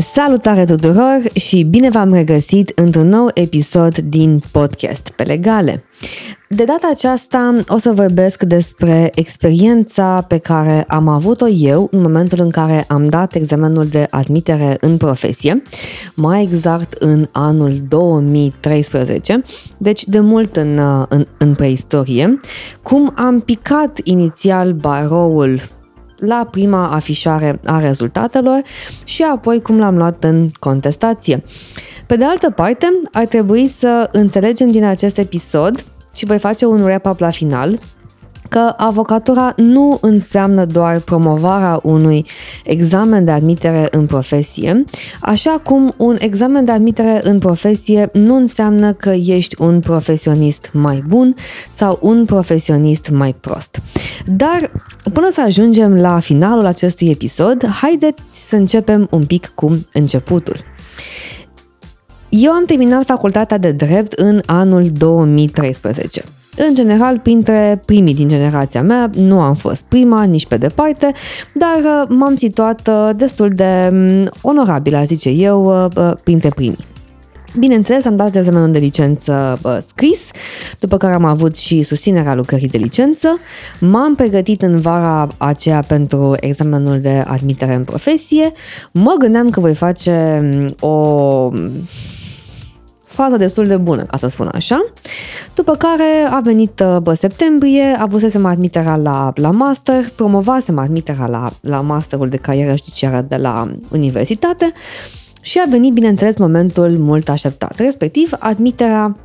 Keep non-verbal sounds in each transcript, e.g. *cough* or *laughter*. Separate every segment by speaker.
Speaker 1: Salutare tuturor și bine v-am regăsit într-un nou episod din podcast pe legale. De data aceasta o să vorbesc despre experiența pe care am avut-o eu în momentul în care am dat examenul de admitere în profesie, mai exact în anul 2013, deci de mult în, în, în preistorie, cum am picat inițial baroul la prima afișare a rezultatelor și apoi cum l-am luat în contestație. Pe de altă parte, ar trebui să înțelegem din acest episod și voi face un wrap-up la final, că avocatura nu înseamnă doar promovarea unui examen de admitere în profesie, așa cum un examen de admitere în profesie nu înseamnă că ești un profesionist mai bun sau un profesionist mai prost. Dar până să ajungem la finalul acestui episod, haideți să începem un pic cu începutul. Eu am terminat facultatea de drept în anul 2013. În general, printre primii din generația mea, nu am fost prima, nici pe departe, dar uh, m-am situat uh, destul de mm, onorabil, aș zice eu, uh, printre primii. Bineînțeles, am dat examenul de licență uh, scris, după care am avut și susținerea lucrării de licență. M-am pregătit în vara aceea pentru examenul de admitere în profesie. Mă gândeam că voi face mm, o fază destul de bună, ca să spun așa. După care a venit uh, bă, septembrie, avusesem admiterea la, la master, promovasem admiterea la, la masterul de carieră judiciară de la universitate și a venit, bineînțeles, momentul mult așteptat, respectiv admiterea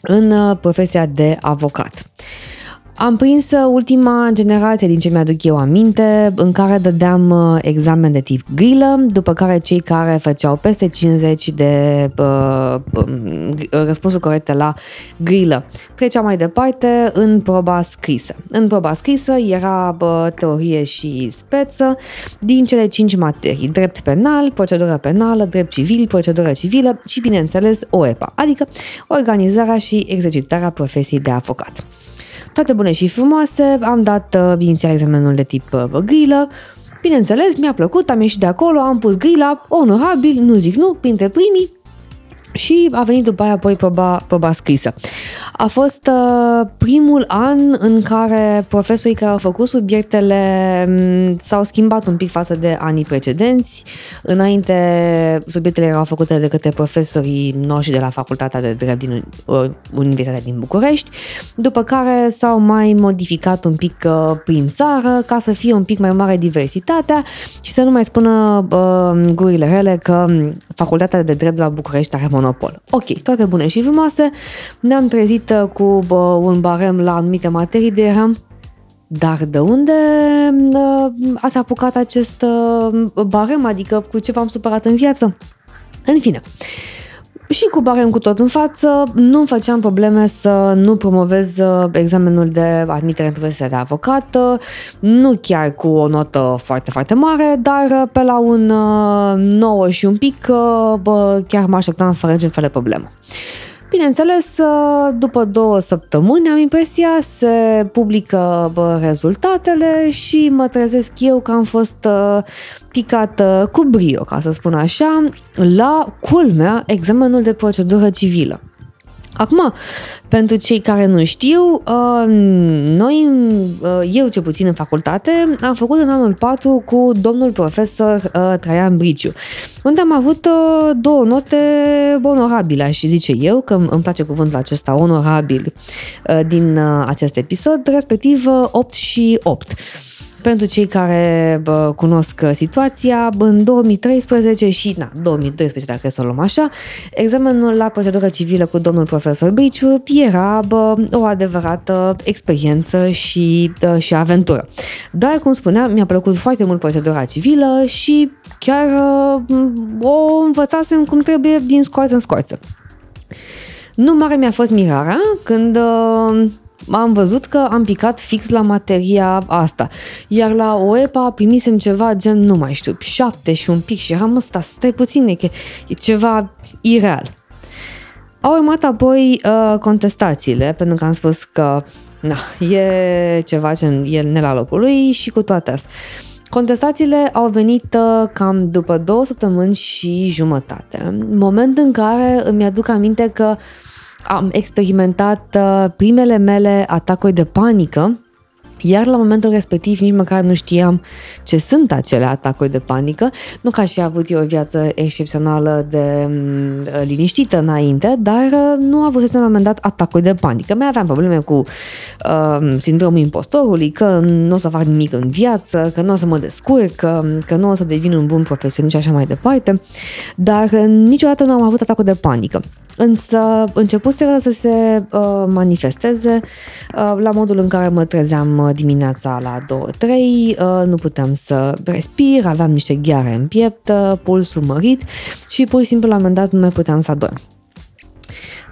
Speaker 1: în uh, profesia de avocat. Am prins uh, ultima generație din ce mi-aduc eu aminte, în care dădeam uh, examen de tip grilă, după care cei care făceau peste 50 de uh, um, răspunsuri corecte la grilă treceau mai departe în proba scrisă. În proba scrisă era uh, teorie și speță din cele 5 materii, drept penal, procedură penală, drept civil, procedură civilă și, bineînțeles, OEPA, adică organizarea și exercitarea profesiei de avocat. Toate bune și frumoase, am dat uh, inițial examenul de tip uh, grilă, Bineînțeles, mi-a plăcut, am ieșit de acolo, am pus grila, onorabil, nu zic nu, printre primii, și a venit după aia apoi proba, proba scrisă. A fost uh, primul an în care profesorii care au făcut subiectele m- s-au schimbat un pic față de anii precedenți. Înainte, subiectele erau făcute de către profesorii noștri de la Facultatea de Drept din uh, Universitatea din București, după care s-au mai modificat un pic uh, prin țară ca să fie un pic mai mare diversitatea și să nu mai spună uh, gurile rele că Facultatea de Drept de la București are monopol. Ok, toate bune și frumoase, ne-am trezit uh, cu bă, un barem la anumite materii de eram dar de unde uh, ați apucat acest uh, barem, adică cu ce v-am supărat în viață? În fine, și cu barem cu tot în față, nu făceam probleme să nu promovez examenul de admitere în profesia de avocat, nu chiar cu o notă foarte, foarte mare, dar pe la un 9 și un pic, bă, chiar mă așteptam fără niciun fel de problemă. Bineînțeles, după două săptămâni am impresia, se publică bă, rezultatele și mă trezesc eu că am fost uh, picată cu brio, ca să spun așa, la culmea examenul de procedură civilă. Acum, pentru cei care nu știu, uh, noi, uh, eu ce puțin în facultate, am făcut în anul 4 cu domnul profesor uh, Traian Briciu, unde am avut două note onorabile, aș zice eu, că îmi place cuvântul acesta, onorabil, din acest episod, respectiv 8 și 8. Pentru cei care bă, cunosc situația, în 2013 și na, 2012, dacă să o luăm așa, examenul la procedură civilă cu domnul profesor Briciu era bă, o adevărată experiență și, bă, și aventură. Dar, cum spuneam, mi-a plăcut foarte mult procedura civilă și chiar bă, o învățasem cum trebuie din scoarță în scoarță. Nu mare mi-a fost mirarea când am văzut că am picat fix la materia asta. Iar la OEPA primisem ceva gen, nu mai știu, șapte și un pic și eram ăsta, stai puțin, e, e ceva ireal. Au urmat apoi uh, contestațiile, pentru că am spus că na, e ceva ce e ne la locul lui și cu toate astea. Contestațiile au venit uh, cam după două săptămâni și jumătate, moment în care îmi aduc aminte că am experimentat uh, primele mele atacuri de panică iar la momentul respectiv nici măcar nu știam ce sunt acele atacuri de panică, nu ca și avut eu o viață excepțională de mm, liniștită înainte, dar uh, nu a avut la un moment dat atacuri de panică. Mai aveam probleme cu uh, sindromul impostorului, că nu o să fac nimic în viață, că nu o să mă descurc, că, că nu o să devin un bun profesionist și așa mai departe, dar uh, niciodată nu am avut atacuri de panică. Însă începuseră să se uh, manifesteze uh, la modul în care mă trezeam uh, dimineața la 2-3, uh, nu puteam să respir, aveam niște gheare în piept, uh, pulsul mărit și pur și simplu la un moment dat nu mai puteam să adorm.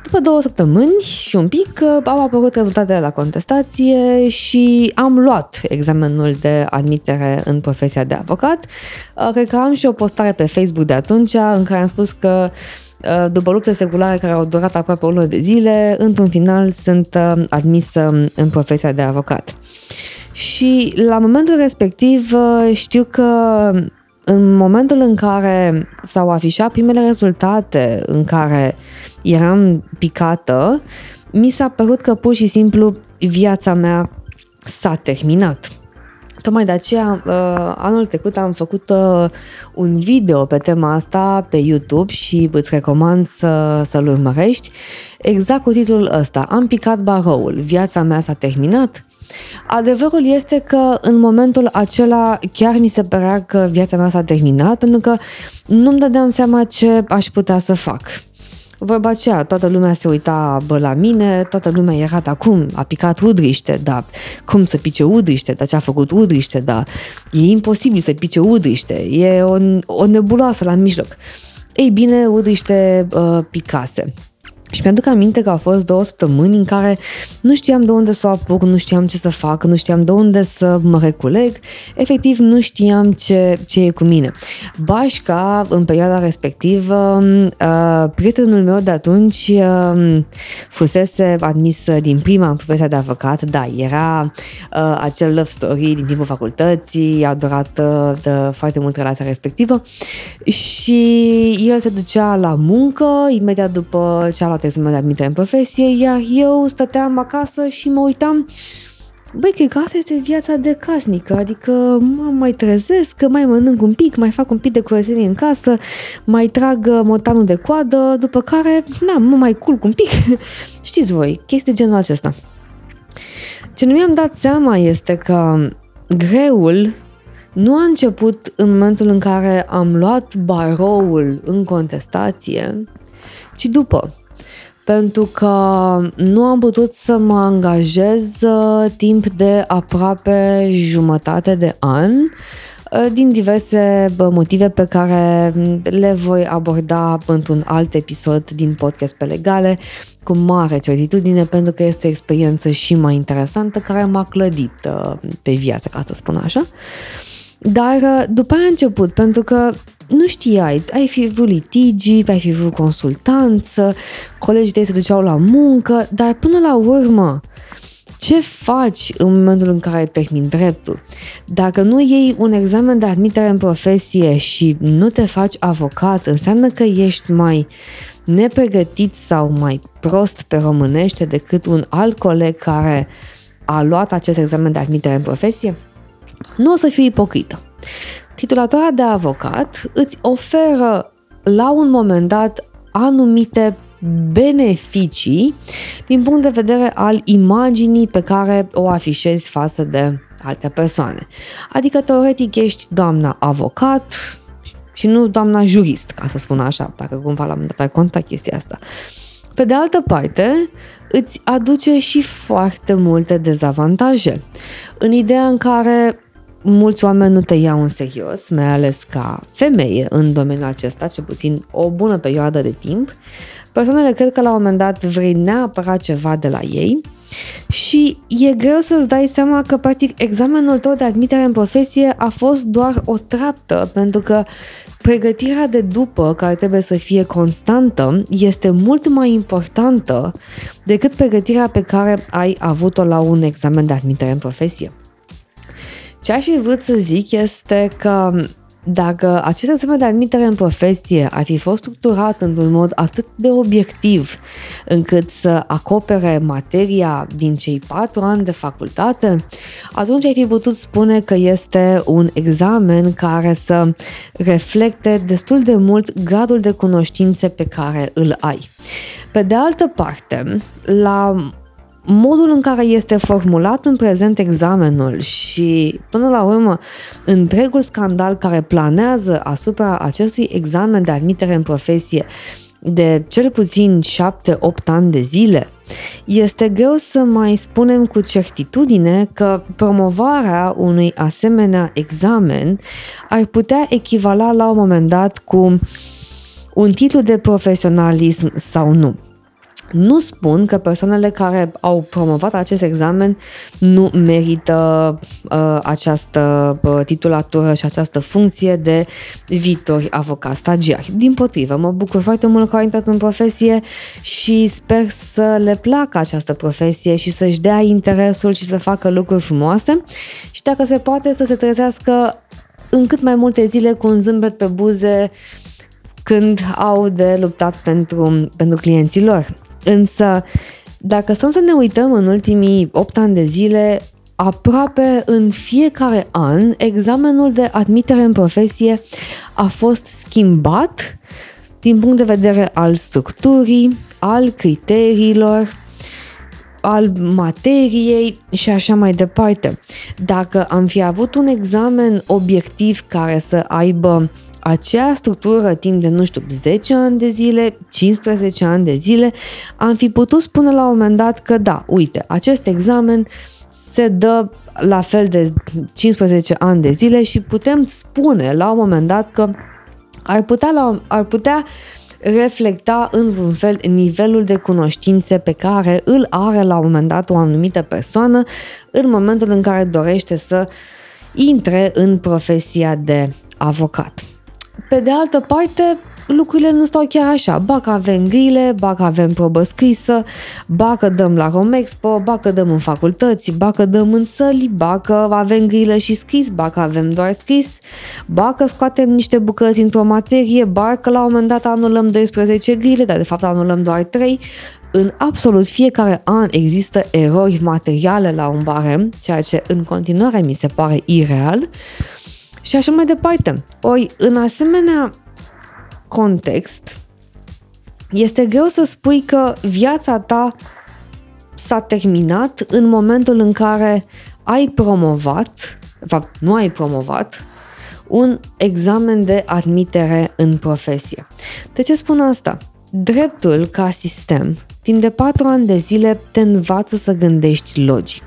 Speaker 1: După două săptămâni și un pic uh, au apărut rezultatele la contestație și am luat examenul de admitere în profesia de avocat. Uh, cred că am și o postare pe Facebook de atunci în care am spus că Uh, după lupte seculare care au durat aproape o lună de zile, într-un final sunt uh, admisă în profesia de avocat. Și la momentul respectiv uh, știu că în momentul în care s-au afișat primele rezultate în care eram picată, mi s-a părut că pur și simplu viața mea s-a terminat. Tocmai de aceea, uh, anul trecut am făcut uh, un video pe tema asta pe YouTube și îți recomand să, să-l urmărești, exact cu titlul ăsta, Am picat baroul, viața mea s-a terminat. Adevărul este că în momentul acela chiar mi se părea că viața mea s-a terminat pentru că nu-mi dădeam seama ce aș putea să fac. Vorba aceea, toată lumea se uita bă, la mine, toată lumea era, dar cum? A picat udriște, da. Cum să pice udriște, dar ce a făcut udriște, da. E imposibil să pice udriște, e o, o nebuloasă la mijloc. Ei bine, udriște uh, picase. Și mi-aduc aminte că au fost două săptămâni în care nu știam de unde să o apuc, nu știam ce să fac, nu știam de unde să mă reculeg, efectiv nu știam ce, ce e cu mine. Bașca, în perioada respectivă, uh, prietenul meu de atunci uh, fusese admis din prima în profesia de avocat, da, era uh, acel love story din timpul facultății, a durat de foarte mult relația respectivă. Și el se ducea la muncă imediat după ce a luat luat examenul de admitere în profesie, iar eu stăteam acasă și mă uitam Băi, cred că asta este viața de casnică, adică mă mai trezesc, mai mănânc un pic, mai fac un pic de curățenie în casă, mai trag uh, motanul de coadă, după care, na, mă mai culc un pic. *laughs* Știți voi, chestii genul acesta. Ce nu mi-am dat seama este că greul nu a început în momentul în care am luat baroul în contestație, ci după pentru că nu am putut să mă angajez uh, timp de aproape jumătate de an uh, din diverse motive pe care le voi aborda într-un alt episod din podcast pe legale cu mare certitudine pentru că este o experiență și mai interesantă care m-a clădit uh, pe viață, ca să spun așa. Dar după aia a început, pentru că nu știai, ai fi vrut litigi, ai fi vrut consultanță, colegii tăi se duceau la muncă, dar până la urmă, ce faci în momentul în care termin dreptul? Dacă nu iei un examen de admitere în profesie și nu te faci avocat, înseamnă că ești mai nepregătit sau mai prost pe românește decât un alt coleg care a luat acest examen de admitere în profesie? Nu o să fiu ipocrită. Titulatura de avocat îți oferă la un moment dat anumite beneficii din punct de vedere al imaginii pe care o afișezi față de alte persoane. Adică, teoretic, ești doamna avocat și nu doamna jurist, ca să spun așa, dacă cumva la un dat ai contat chestia asta. Pe de altă parte, îți aduce și foarte multe dezavantaje. În ideea în care mulți oameni nu te iau în serios, mai ales ca femeie în domeniul acesta, ce puțin o bună perioadă de timp. Persoanele cred că la un moment dat vrei neapărat ceva de la ei și e greu să-ți dai seama că practic examenul tău de admitere în profesie a fost doar o treaptă pentru că pregătirea de după, care trebuie să fie constantă, este mult mai importantă decât pregătirea pe care ai avut-o la un examen de admitere în profesie. Ce aș fi vrut să zic este că dacă acest examen de admitere în profesie ar fi fost structurat într-un mod atât de obiectiv încât să acopere materia din cei patru ani de facultate, atunci ai fi putut spune că este un examen care să reflecte destul de mult gradul de cunoștințe pe care îl ai. Pe de altă parte, la modul în care este formulat în prezent examenul și, până la urmă, întregul scandal care planează asupra acestui examen de admitere în profesie de cel puțin 7-8 ani de zile, este greu să mai spunem cu certitudine că promovarea unui asemenea examen ar putea echivala la un moment dat cu un titlu de profesionalism sau nu. Nu spun că persoanele care au promovat acest examen nu merită uh, această uh, titulatură și această funcție de viitori avocați stagiari. Din potrivă, mă bucur foarte mult că au intrat în profesie și sper să le placă această profesie și să-și dea interesul și să facă lucruri frumoase și dacă se poate să se trezească în cât mai multe zile cu un zâmbet pe buze când au de luptat pentru, pentru clienții lor. Însă, dacă stăm să ne uităm în ultimii 8 ani de zile, aproape în fiecare an, examenul de admitere în profesie a fost schimbat din punct de vedere al structurii, al criteriilor, al materiei și așa mai departe. Dacă am fi avut un examen obiectiv care să aibă acea structură timp de, nu știu, 10 ani de zile, 15 ani de zile, am fi putut spune la un moment dat că da, uite, acest examen se dă la fel de 15 ani de zile și putem spune la un moment dat că ar putea, la, ar putea reflecta în vreun fel nivelul de cunoștințe pe care îl are la un moment dat o anumită persoană în momentul în care dorește să intre în profesia de avocat. Pe de altă parte, lucrurile nu stau chiar așa. Ba că avem grile, ba că avem probă scrisă, ba că dăm la Romexpo, ba că dăm în facultăți, ba că dăm în săli, ba că avem grilă și scris, ba că avem doar scris, ba că scoatem niște bucăți într-o materie, ba că la un moment dat anulăm 12 grile, dar de fapt anulăm doar 3. În absolut fiecare an există erori materiale la un barem, ceea ce în continuare mi se pare ireal și așa mai departe. Ori, în asemenea context, este greu să spui că viața ta s-a terminat în momentul în care ai promovat, de fapt nu ai promovat, un examen de admitere în profesie. De ce spun asta? Dreptul ca sistem, timp de patru ani de zile, te învață să gândești logic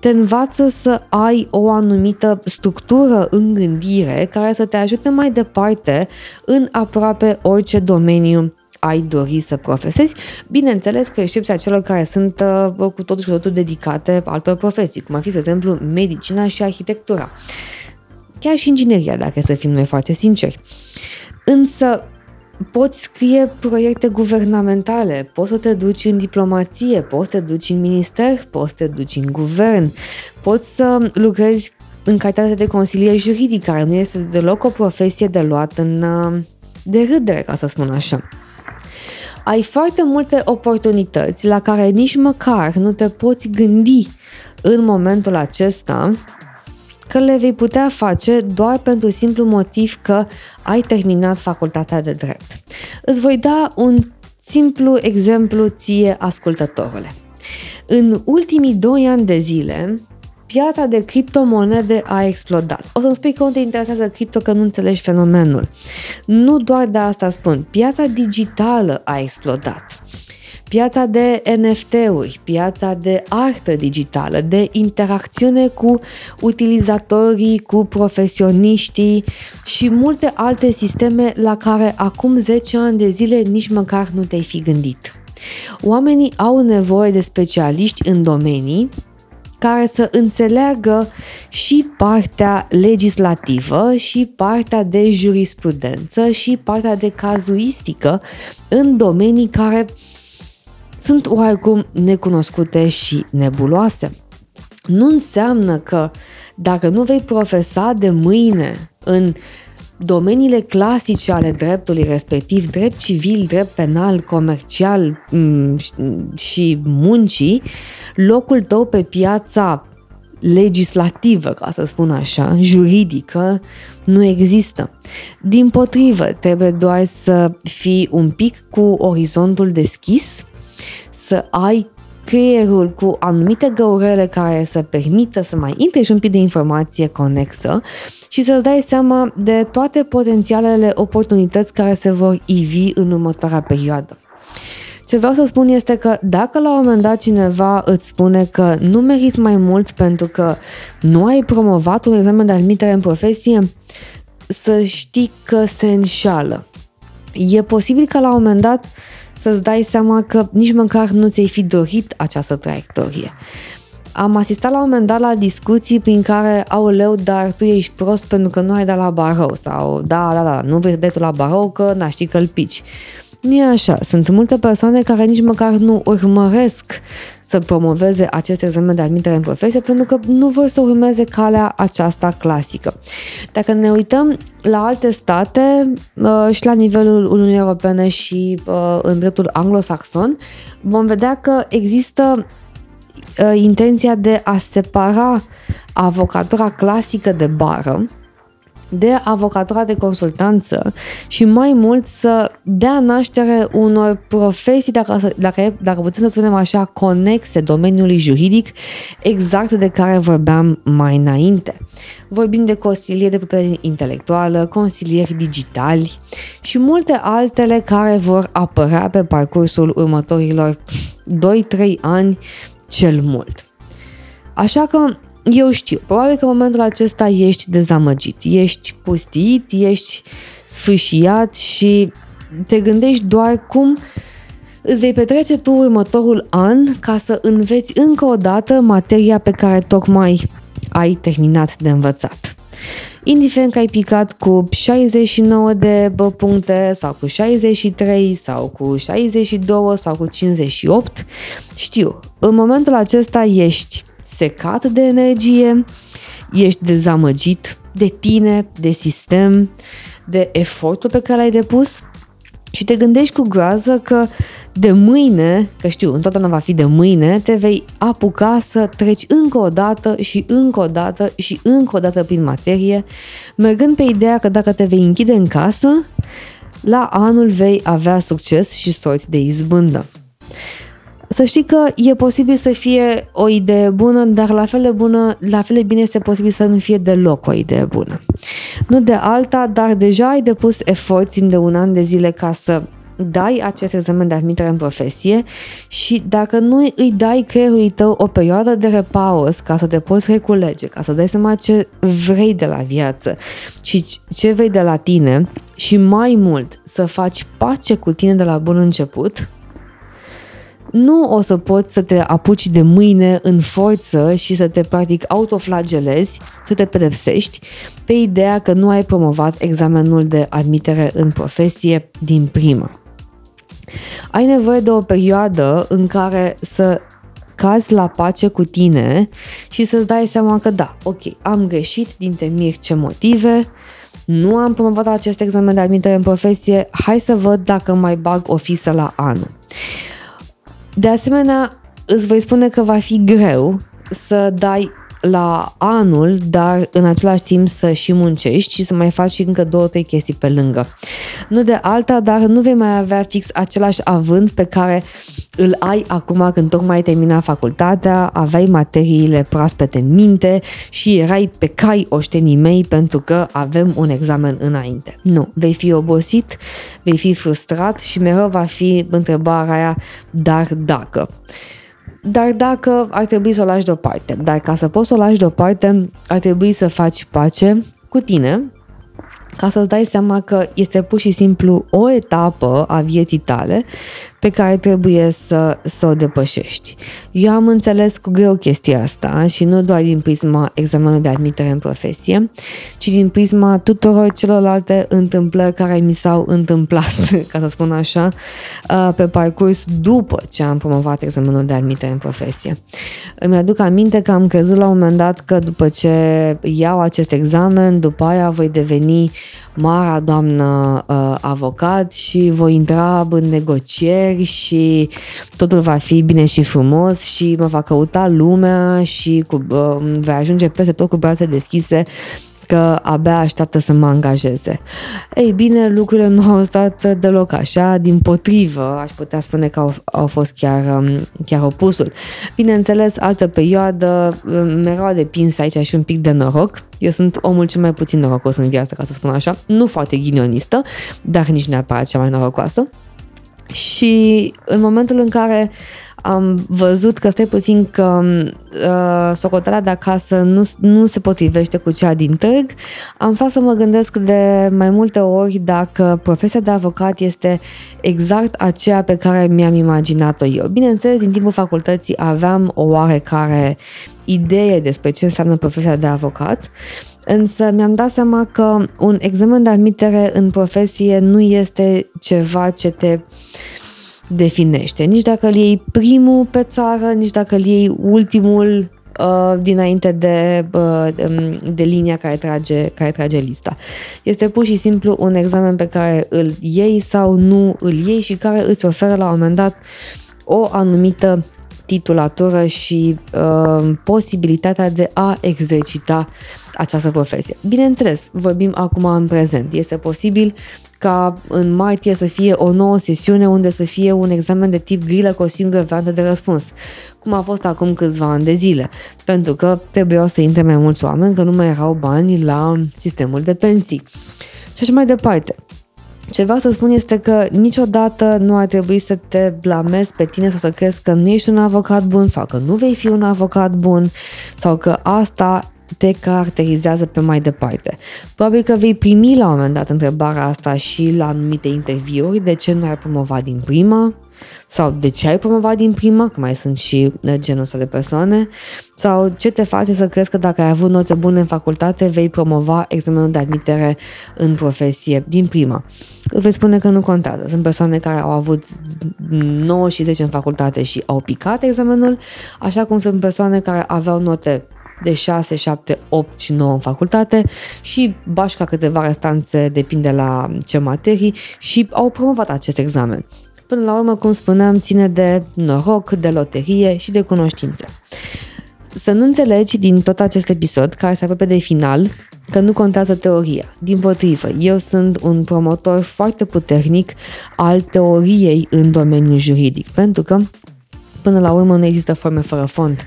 Speaker 1: te învață să ai o anumită structură în gândire care să te ajute mai departe în aproape orice domeniu ai dori să profesezi, bineînțeles că excepția celor care sunt uh, cu totul și cu totul dedicate altor profesii, cum ar fi, de exemplu, medicina și arhitectura. Chiar și ingineria, dacă să fim noi foarte sinceri. Însă, poți scrie proiecte guvernamentale, poți să te duci în diplomație, poți să te duci în minister, poți să te duci în guvern, poți să lucrezi în calitate de consilier juridic, care nu este deloc o profesie de luat în uh, de râdere, ca să spun așa. Ai foarte multe oportunități la care nici măcar nu te poți gândi în momentul acesta că le vei putea face doar pentru simplu motiv că ai terminat facultatea de drept. Îți voi da un simplu exemplu ție, ascultătorule. În ultimii doi ani de zile, piața de criptomonede a explodat. O să-mi spui că nu te interesează cripto, că nu înțelegi fenomenul. Nu doar de asta spun, piața digitală a explodat piața de NFT-uri, piața de artă digitală, de interacțiune cu utilizatorii, cu profesioniștii și multe alte sisteme la care acum 10 ani de zile nici măcar nu te-ai fi gândit. Oamenii au nevoie de specialiști în domenii care să înțeleagă și partea legislativă și partea de jurisprudență și partea de cazuistică în domenii care sunt oarecum necunoscute și nebuloase. Nu înseamnă că dacă nu vei profesa de mâine în domeniile clasice ale dreptului, respectiv drept civil, drept penal, comercial mm, și muncii, locul tău pe piața legislativă, ca să spun așa, juridică, nu există. Din potrivă, trebuie doar să fii un pic cu orizontul deschis, să ai creierul cu anumite găurele care să permită să mai intre și un pic de informație conexă și să-ți dai seama de toate potențialele oportunități care se vor ivi în următoarea perioadă. Ce vreau să spun este că dacă la un moment dat cineva îți spune că nu meriți mai mult pentru că nu ai promovat un examen de admitere în profesie, să știi că se înșală. E posibil că la un moment dat să-ți dai seama că nici măcar nu ți-ai fi dorit această traiectorie. Am asistat la un moment dat la discuții prin care, au leu, dar tu ești prost pentru că nu ai dat la barou sau da, da, da, nu vrei să dai tu la barou că n ști că îl pici. Nu e așa. Sunt multe persoane care nici măcar nu urmăresc să promoveze acest examen de admitere în profesie pentru că nu vor să urmeze calea aceasta clasică. Dacă ne uităm la alte state uh, și la nivelul Uniunii Europene și uh, în dreptul anglosaxon, vom vedea că există uh, intenția de a separa avocatura clasică de bară, de avocatura de consultanță și mai mult să dea naștere unor profesii, dacă, dacă, dacă putem să spunem așa, conexe domeniului juridic, exact de care vorbeam mai înainte. Vorbim de consilieri de proprietate intelectuală, consilieri digitali și multe altele care vor apărea pe parcursul următorilor 2-3 ani cel mult. Așa că eu știu, probabil că în momentul acesta ești dezamăgit, ești pustit, ești sfâșiat și te gândești doar cum îți vei petrece tu următorul an ca să înveți încă o dată materia pe care tocmai ai terminat de învățat. Indiferent că ai picat cu 69 de puncte sau cu 63 sau cu 62 sau cu 58, știu, în momentul acesta ești secat de energie, ești dezamăgit de tine, de sistem, de efortul pe care l-ai depus și te gândești cu groază că de mâine, că știu, întotdeauna va fi de mâine, te vei apuca să treci încă o dată și încă o dată și încă o dată prin materie, mergând pe ideea că dacă te vei închide în casă, la anul vei avea succes și sorți de izbândă. Să știi că e posibil să fie o idee bună, dar la fel de bună, la fel de bine este posibil să nu fie deloc o idee bună. Nu de alta, dar deja ai depus efort timp de un an de zile ca să dai acest examen de admitere în profesie și dacă nu îi dai creierului tău o perioadă de repaus ca să te poți reculege, ca să dai seama ce vrei de la viață și ce vrei de la tine și mai mult să faci pace cu tine de la bun început, nu o să poți să te apuci de mâine în forță și să te practic autoflagelezi, să te pedepsești pe ideea că nu ai promovat examenul de admitere în profesie din prima. Ai nevoie de o perioadă în care să cazi la pace cu tine și să-ți dai seama că da, ok, am greșit din temir ce motive, nu am promovat acest examen de admitere în profesie, hai să văd dacă mai bag o fisă la anul. De asemenea, îți voi spune că va fi greu să dai la anul, dar în același timp să și muncești și să mai faci și încă două, trei chestii pe lângă. Nu de alta, dar nu vei mai avea fix același avânt pe care îl ai acum când tocmai ai terminat facultatea, aveai materiile proaspete în minte și erai pe cai oștenii mei pentru că avem un examen înainte. Nu, vei fi obosit, vei fi frustrat și mereu va fi întrebarea aia, dar dacă. Dar dacă ar trebui să o lași deoparte, dar ca să poți să o lași deoparte, ar trebui să faci pace cu tine, ca să-ți dai seama că este pur și simplu o etapă a vieții tale pe care trebuie să, să o depășești. Eu am înțeles cu greu chestia asta și nu doar din prisma examenului de admitere în profesie, ci din prisma tuturor celorlalte întâmplări care mi s-au întâmplat, *laughs* ca să spun așa, uh, pe parcurs după ce am promovat examenul de admitere în profesie. Îmi aduc aminte că am crezut la un moment dat că după ce iau acest examen, după aia voi deveni marea doamnă uh, avocat și voi intra în negocieri și totul va fi bine și frumos și mă va căuta lumea și cu, uh, vei ajunge peste tot cu brațe deschise că abia așteaptă să mă angajeze. Ei bine, lucrurile nu au stat deloc așa, din potrivă, aș putea spune că au, au fost chiar, um, chiar opusul. Bineînțeles, altă perioadă, um, mereu a depins aici și un pic de noroc. Eu sunt omul cel mai puțin norocos în viață, ca să spun așa, nu foarte ghinionistă, dar nici neapărat cea mai norocoasă. Și în momentul în care am văzut că stai puțin că uh, socoteala de acasă nu, nu se potrivește cu cea din târg, am stat să mă gândesc de mai multe ori dacă profesia de avocat este exact aceea pe care mi-am imaginat-o eu. Bineînțeles, din timpul facultății aveam o oarecare idee despre ce înseamnă profesia de avocat, Însă mi-am dat seama că un examen de admitere în profesie nu este ceva ce te definește. Nici dacă îl iei primul pe țară, nici dacă îl iei ultimul uh, dinainte de, uh, de, de linia care trage, care trage lista. Este pur și simplu un examen pe care îl iei sau nu îl iei și care îți oferă la un moment dat o anumită titulatură și uh, posibilitatea de a exercita această profesie. Bineînțeles, vorbim acum în prezent. Este posibil ca în martie să fie o nouă sesiune unde să fie un examen de tip grilă cu o singură variantă de răspuns, cum a fost acum câțiva ani de zile, pentru că trebuiau să intre mai mulți oameni, că nu mai erau bani la sistemul de pensii. Și așa mai departe. Ce vreau să spun este că niciodată nu ar trebui să te blamezi pe tine sau să crezi că nu ești un avocat bun sau că nu vei fi un avocat bun sau că asta te caracterizează pe mai departe. Probabil că vei primi la un moment dat întrebarea asta și la anumite interviuri, de ce nu ai promovat din prima, sau de ce ai promovat din prima, că mai sunt și uh, genul ăsta de persoane, sau ce te face să crezi că dacă ai avut note bune în facultate, vei promova examenul de admitere în profesie din prima. Îți vei spune că nu contează. Sunt persoane care au avut 9 și 10 în facultate și au picat examenul, așa cum sunt persoane care aveau note de 6, 7, 8 și 9 în facultate și bașca câteva restanțe, depinde la ce materii și au promovat acest examen. Până la urmă, cum spuneam, ține de noroc, de loterie și de cunoștințe. Să nu înțelegi din tot acest episod, care se apropie de final, că nu contează teoria. Din potrivă, eu sunt un promotor foarte puternic al teoriei în domeniul juridic, pentru că până la urmă nu există forme fără fond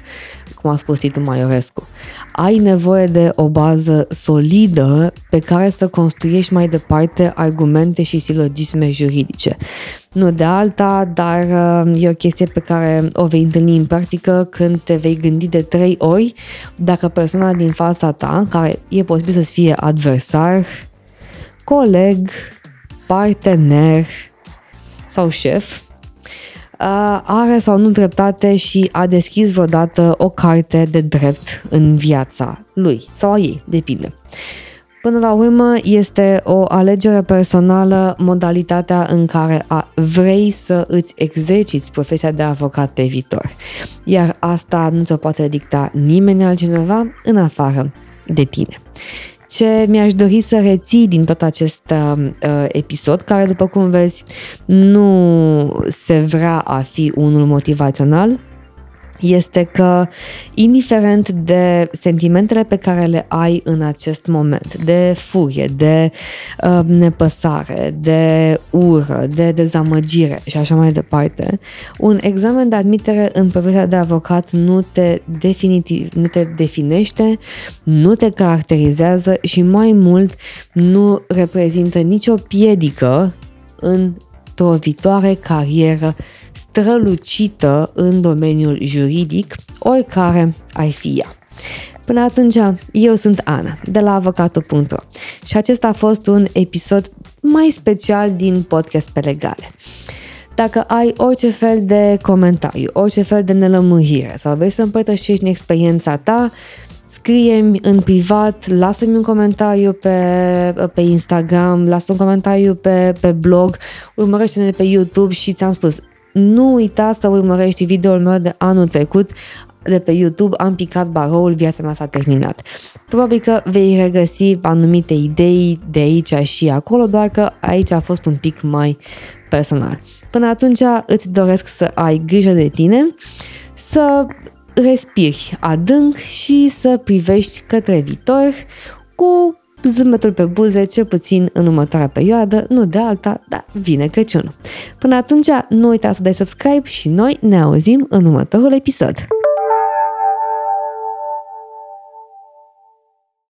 Speaker 1: cum a spus Titu Maiorescu. Ai nevoie de o bază solidă pe care să construiești mai departe argumente și silogisme juridice. Nu de alta, dar uh, e o chestie pe care o vei întâlni în practică când te vei gândi de trei ori dacă persoana din fața ta, care e posibil să fie adversar, coleg, partener sau șef, are sau nu dreptate și a deschis vreodată o carte de drept în viața lui sau a ei, depinde. Până la urmă, este o alegere personală modalitatea în care a, vrei să îți exerciți profesia de avocat pe viitor. Iar asta nu ți-o poate dicta nimeni altcineva în afară de tine ce mi-aș dori să reții din tot acest uh, episod, care, după cum vezi, nu se vrea a fi unul motivațional, este că, indiferent de sentimentele pe care le ai în acest moment, de furie, de uh, nepăsare, de ură, de dezamăgire și așa mai departe, un examen de admitere în profesia de avocat nu te, definitiv, nu te definește, nu te caracterizează și mai mult nu reprezintă nicio piedică în o viitoare carieră strălucită în domeniul juridic, oricare ai fi ea. Până atunci, eu sunt Ana, de la avocatul.ro și acesta a fost un episod mai special din podcast pe legale. Dacă ai orice fel de comentariu, orice fel de nelămurire sau vrei să împărtășești în experiența ta, scrie-mi în privat, lasă-mi un comentariu pe, pe Instagram, lasă un comentariu pe, pe blog, urmărește-ne pe YouTube și ți-am spus, nu uita să urmărești videoul meu de anul trecut de pe YouTube, am picat baroul, viața mea s-a terminat. Probabil că vei regăsi anumite idei de aici și acolo, doar că aici a fost un pic mai personal. Până atunci îți doresc să ai grijă de tine, să respiri adânc și să privești către viitor cu zâmbetul pe buze, cel puțin în următoarea perioadă, nu de alta, dar vine Crăciunul. Până atunci, nu uita să dai subscribe și noi ne auzim în următorul episod.